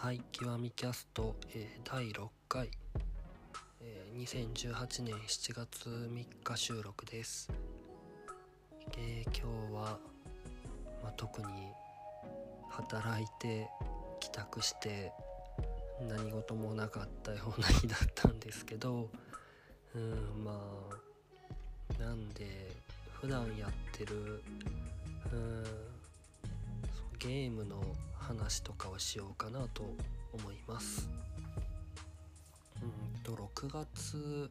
はい極みキャスト、えー、第6回、えー、2018年7月3日収録です、えー、今日は、まあ、特に働いて帰宅して何事もなかったような日だったんですけどうんまあなんで普段やってるうんゲームの話とかをしようかなと思います。うんと6月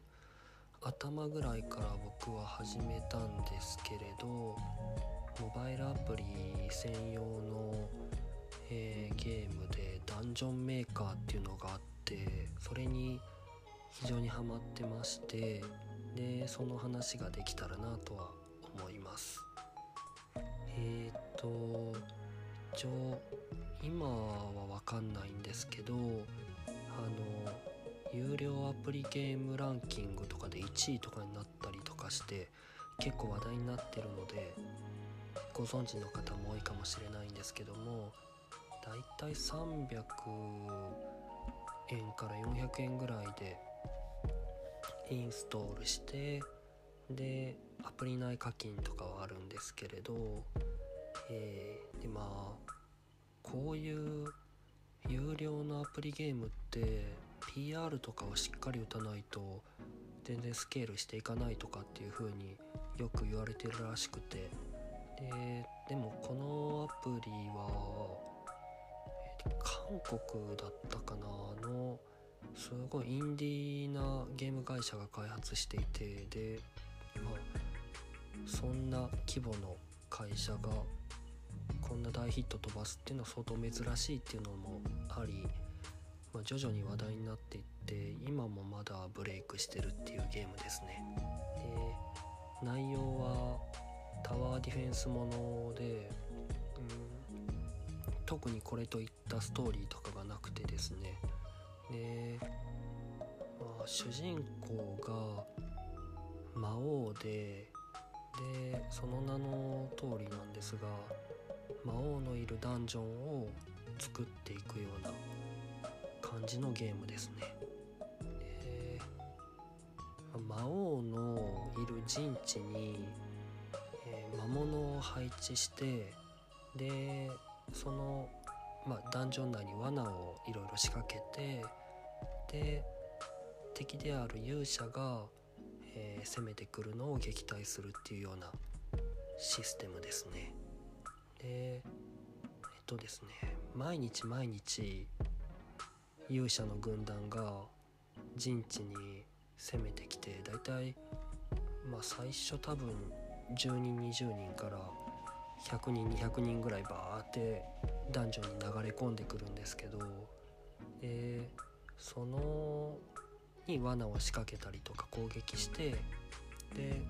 頭ぐらいから僕は始めたんですけれどモバイルアプリ専用の、えー、ゲームでダンジョンメーカーっていうのがあってそれに非常にハマってましてでその話ができたらなとは思います。えっ、と一応今は分かんないんですけどあの有料アプリゲームランキングとかで1位とかになったりとかして結構話題になってるのでご存知の方も多いかもしれないんですけどもだいたい300円から400円ぐらいでインストールしてでアプリ内課金とかはあるんですけれどえー、でまあこういう有料のアプリゲームって PR とかをしっかり打たないと全然スケールしていかないとかっていう風によく言われてるらしくて。ででもこのアプリは韓国だったかな？のすごいインディーなゲーム会社が開発していてでまあそんな規模の会社がこんな大ヒット飛ばすっていうのは相当珍しいっていうのもあり、まあ、徐々に話題になっていって今もまだブレイクしてるっていうゲームですね。で内容はタワーディフェンスもので、うん、特にこれといったストーリーとかがなくてですねで、まあ、主人公が魔王ででその名の通りなんですが魔王のいるダンジョンを作っていくような感じのゲームですね。魔王のいる陣地に、えー、魔物を配置してでその、まあ、ダンジョン内に罠をいろいろ仕掛けてで敵である勇者が、えー、攻めてくるのを撃退するっていうようなシステムですね。でえっとですね毎日毎日勇者の軍団が陣地に攻めてきて大体まあ最初多分10人20人から100人200人ぐらいバーってダンジョンに流れ込んでくるんですけどでそのに罠を仕掛けたりとか攻撃してで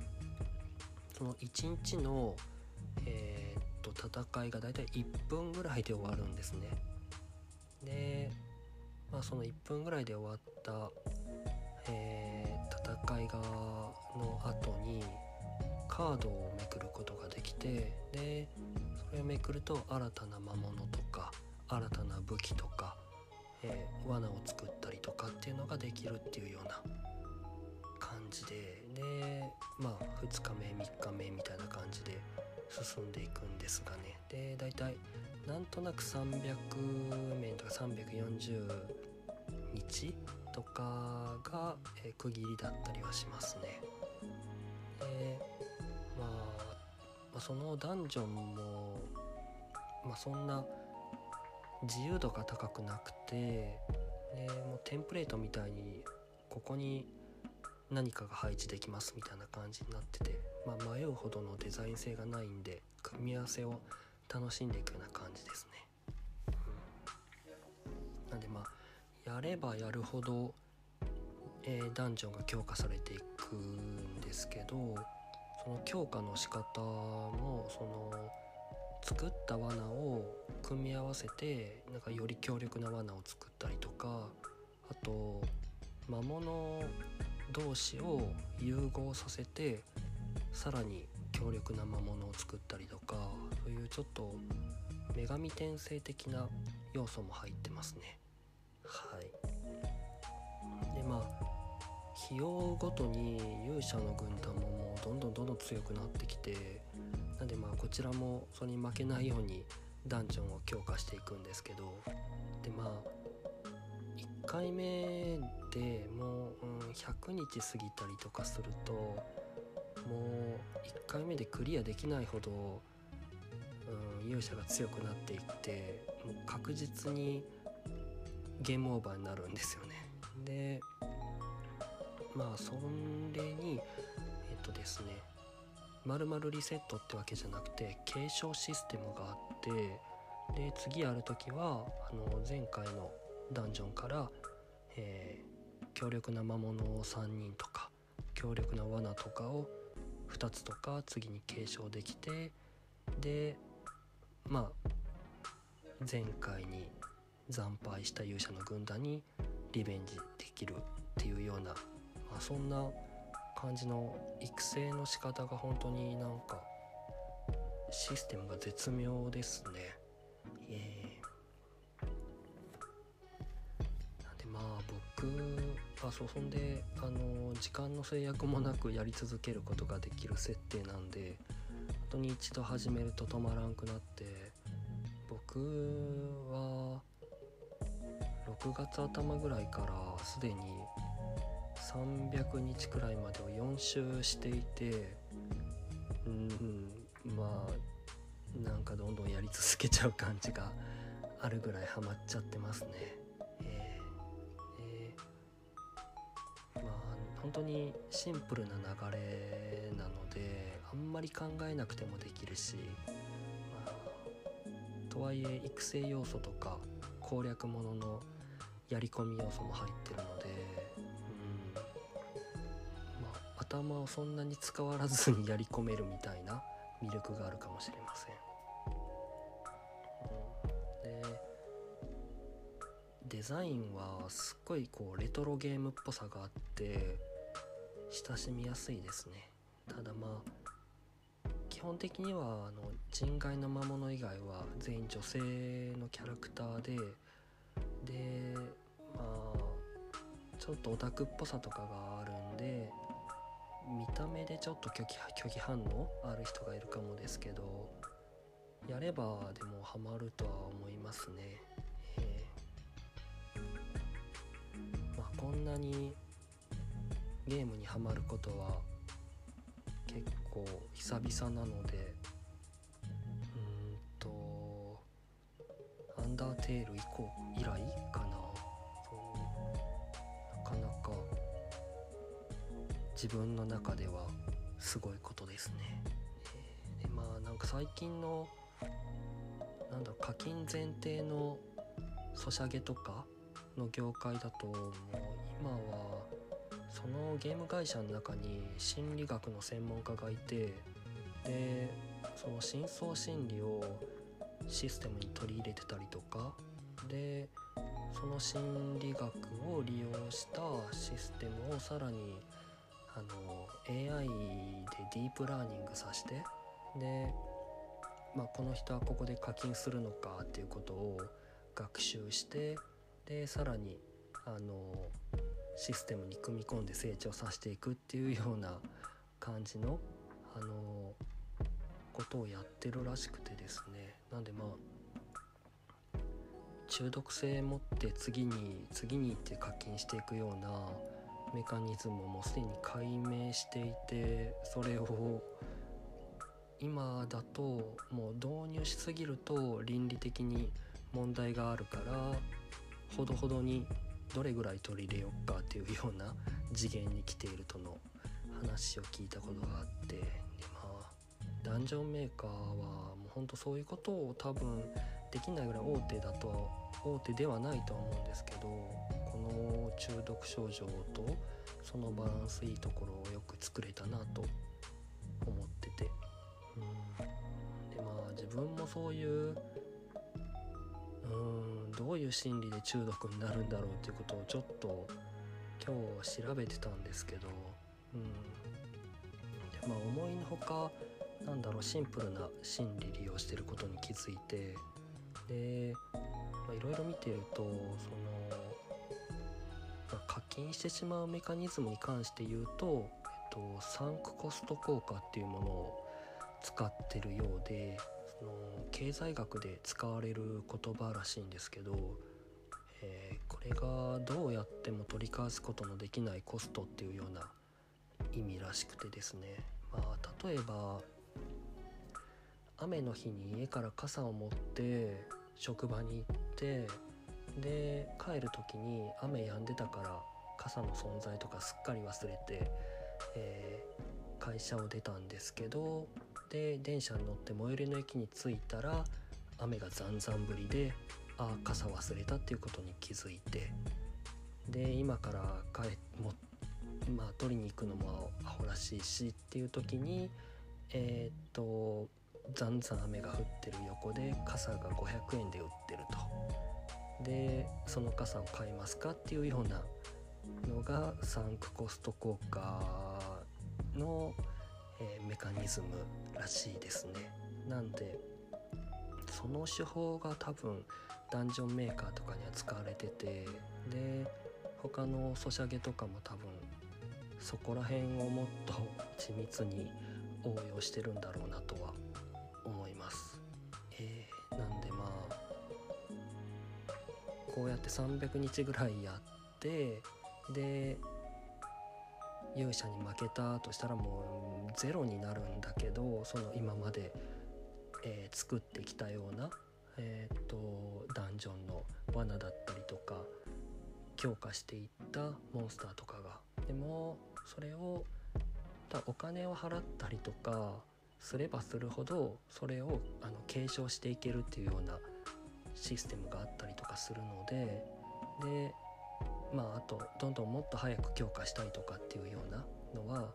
その1日の、えー、戦いが大体1分ぐらいで終わるんですね。で、まあ、その1分ぐらいで終わった、えー、戦いがの後にカードをめくることができてでそれをめくると新たな魔物とか新たな武器とか、えー、罠を作ったりとかっていうのができるっていうような感じででまあ2日目3日目みたいな感じで進んでいくんですがねで大体なんとなく300面とか340日とかが、え区切りだったりはしますね。でまあ、まあ、そのダンジョンも、まあ、そんな自由度が高くなくてでもうテンプレートみたいにここに何かが配置できますみたいな感じになってて、まあ、迷うほどのデザイン性がないんで組み合わせを楽しんでいくような感じですね。うん、なんでまあやればやるほど、えー、ダンジョンが強化されていくんですけどその強化の仕方もその作った罠を組み合わせてなんかより強力な罠を作ったりとかあと魔物同士を融合させてさらに強力な魔物を作ったりとかそういうちょっと女神転生的な要素も入ってますね。はいでまあ日を追うごとに勇者の軍団ももうどんどんどんどん強くなってきてなんでまあこちらもそれに負けないようにダンジョンを強化していくんですけどでまあ回目でもう、うん、100日過ぎたりとかするともう1回目でクリアできないほど、うん、勇者が強くなっていってもう確実にゲームオーバーになるんですよね。でまあそれにえっとですねまるまるリセットってわけじゃなくて継承システムがあってで次やる時はあの前回のダンジョンから、えー、強力な魔物を3人とか強力な罠とかを2つとか次に継承できてでまあ前回に惨敗した勇者の軍団にリベンジできるっていうような、まあ、そんな感じの育成の仕方が本当になんかシステムが絶妙ですね。僕はそうそんであの時間の制約もなくやり続けることができる設定なんで本当に一度始めると止まらんくなって僕は6月頭ぐらいからすでに300日くらいまでを4周していてうんまあなんかどんどんやり続けちゃう感じがあるぐらいハマっちゃってますね。本当にシンプルな流れなのであんまり考えなくてもできるし、まあ、とはいえ育成要素とか攻略もののやり込み要素も入ってるのでうんまあ頭をそんなに使わらずにやり込めるみたいな魅力があるかもしれません。デザインはすっごいこうレトロゲームっぽさがあって親しみやすいですね。ただまあ基本的にはあの人外の魔物以外は全員女性のキャラクターででまあちょっとオタクっぽさとかがあるんで見た目でちょっと拒否拒否反応ある人がいるかもですけどやればでもハマるとは思いますね、えー、まあ、こんなにゲームにはまることは結構久々なのでうんとアンダーテール以降以来かななかなか自分の中ではすごいことですね。えー、でまあなんか最近のなんだろう課金前提のソシャゲとかの業界だともう今はそのゲーム会社の中に心理学の専門家がいてでその深層心理をシステムに取り入れてたりとかでその心理学を利用したシステムをさらにあの AI でディープラーニングさせてで、まあ、この人はここで課金するのかっていうことを学習してでさらにあのシステムに組み込んで成長させていくっていうような感じのあのことをやってるらしくてですね。なんでまあ中毒性持って次に次にって課金していくようなメカニズムもすでに解明していてそれを今だともう導入しすぎると倫理的に問題があるからほどほどにどれぐらい取り入れようかっていうような次元に来ているとの話を聞いたことがあってでまあダンジョンメーカーはもうほんとそういうことを多分できないぐらい大手だと大手ではないとは思うんですけどこの中毒症状とそのバランスいいところをよく作れたなと思ってて。うん。でまあ自分もそういううんどういう心理で中毒になるんだろうっていうことをちょっと今日調べてたんですけどうん。でまあ思いのほかなんだろうシンプルな心理利用してることに気づいてで、いろいろ見てるとその、まあ、課金してしまうメカニズムに関して言うと、えっと、サンクコスト効果っていうものを使ってるようでその経済学で使われる言葉らしいんですけど、えー、これがどうやっても取り返すことのできないコストっていうような意味らしくてですね、まあ、例えば雨の日に家から傘を持って職場に行ってで帰る時に雨止んでたから傘の存在とかすっかり忘れて、えー、会社を出たんですけどで電車に乗って最寄りの駅に着いたら雨がざんざん降りでああ傘忘れたっていうことに気づいて。で今から帰もまあ取りに行くのもアホらしいしっていう時にえー、っとざんざん雨が降ってる横で傘が500円で売ってると。でその傘を買いますかっていうようなのがサンクコスト効果の、えー、メカニズムらしいですねなんでその手法が多分ダンジョンメーカーとかには使われててで他のソシャゲとかも多分そこら辺をもっと緻密に応用してるんだろうなとは思います。えー、なんでまあこうやって300日ぐらいやってで勇者に負けたとしたらもうゼロになるんだけどその今まで、えー、作ってきたような、えーと、ダンジョンの罠だったりとか強化していったモンスターとかが。でもそれをお金を払ったりとかすればするほどそれをあの継承していけるっていうようなシステムがあったりとかするのででまああとどんどんもっと早く強化したいとかっていうようなのは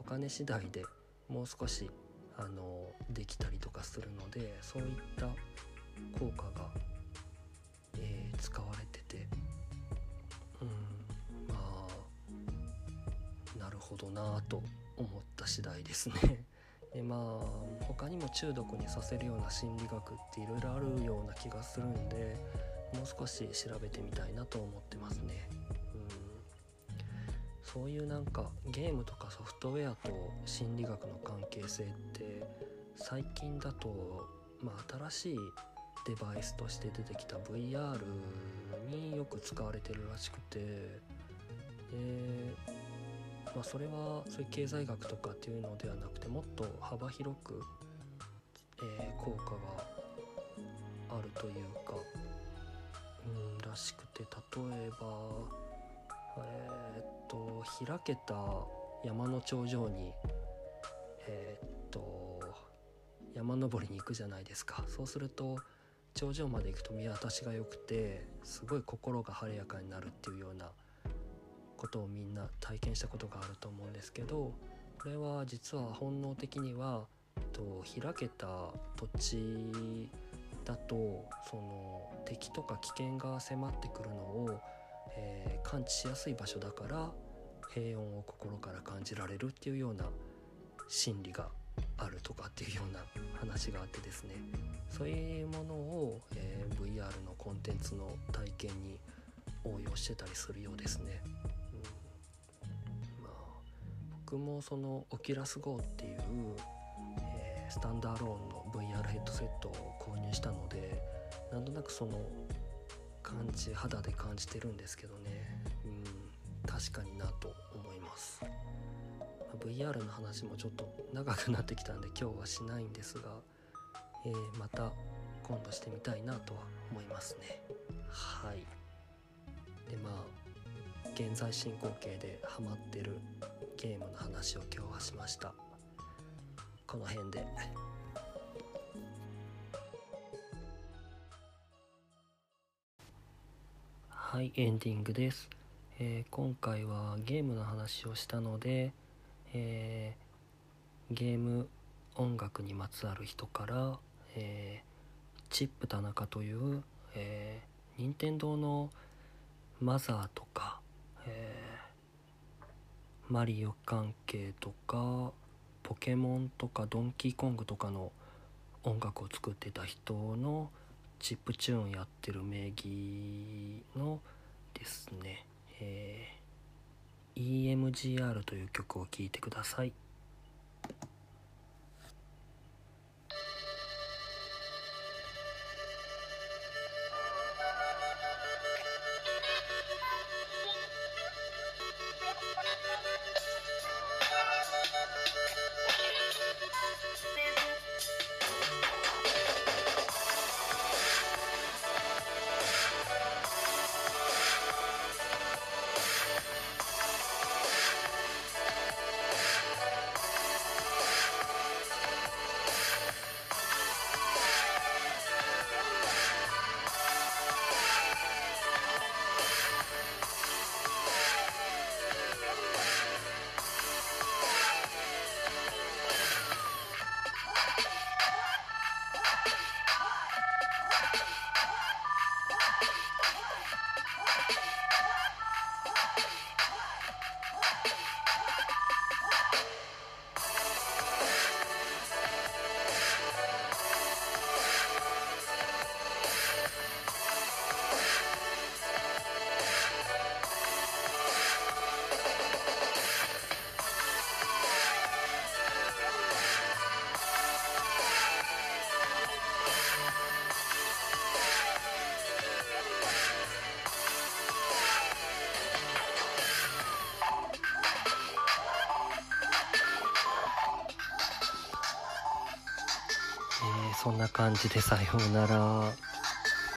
お金次第でもう少しあのできたりとかするのでそういった効果が、えー、使われててうんまあなるほどなと思った次第ですね。でまあ他にも中毒にさせるような心理学っていろいろあるような気がするんでもう少し調べてみたいなと思ってますね。そういうなんかゲームとかソフトウェアと心理学の関係性って最近だと、まあ、新しいデバイスとして出てきた VR によく使われてるらしくてでまあ、それはそういう経済学とかっていうのではなくてもっと幅広く、えー、効果があるというか、うん、らしくて例えばえー、っと開けた山の頂上にえー、っと山登りに行くじゃないですか。そうすると頂上まで行くと見渡しが良くてすごい心が晴れやかになるっていうようなことをみんな体験したことがあると思うんですけどこれは実は本能的にはと開けた土地だとその敵とか危険が迫ってくるのを、えー、感知しやすい場所だから平穏を心から感じられるっていうような心理があるとかっていうような話があってですね。そういうものを、えー、VR のコンテンツの体験に応用してたりするようですね。僕もそのオキラス GO っていう、えー、スタンダーローンの VR ヘッドセットを購入したのでなんとなくその感じ肌で感じてるんですけどね。確かになと思います、VR の話もちょっと長くなってきたんで今日はしないんですが、えー、また今度してみたいなとは思いますね。はい。でまあ現在進行形でハマってるゲームの話を今日はしました。この辺で。はいエンディングです、えー、今回はゲームの話をしたので、えー、ゲーム音楽にまつわる人から、えー、チップ田中という、えー、任天堂のマザーとか、えーマリオ関係とかポケモンとかドンキーコングとかの音楽を作ってた人のチップチューンやってる名義のですね、えー、EMGR という曲を聴いてください。そんな感じでさようなら。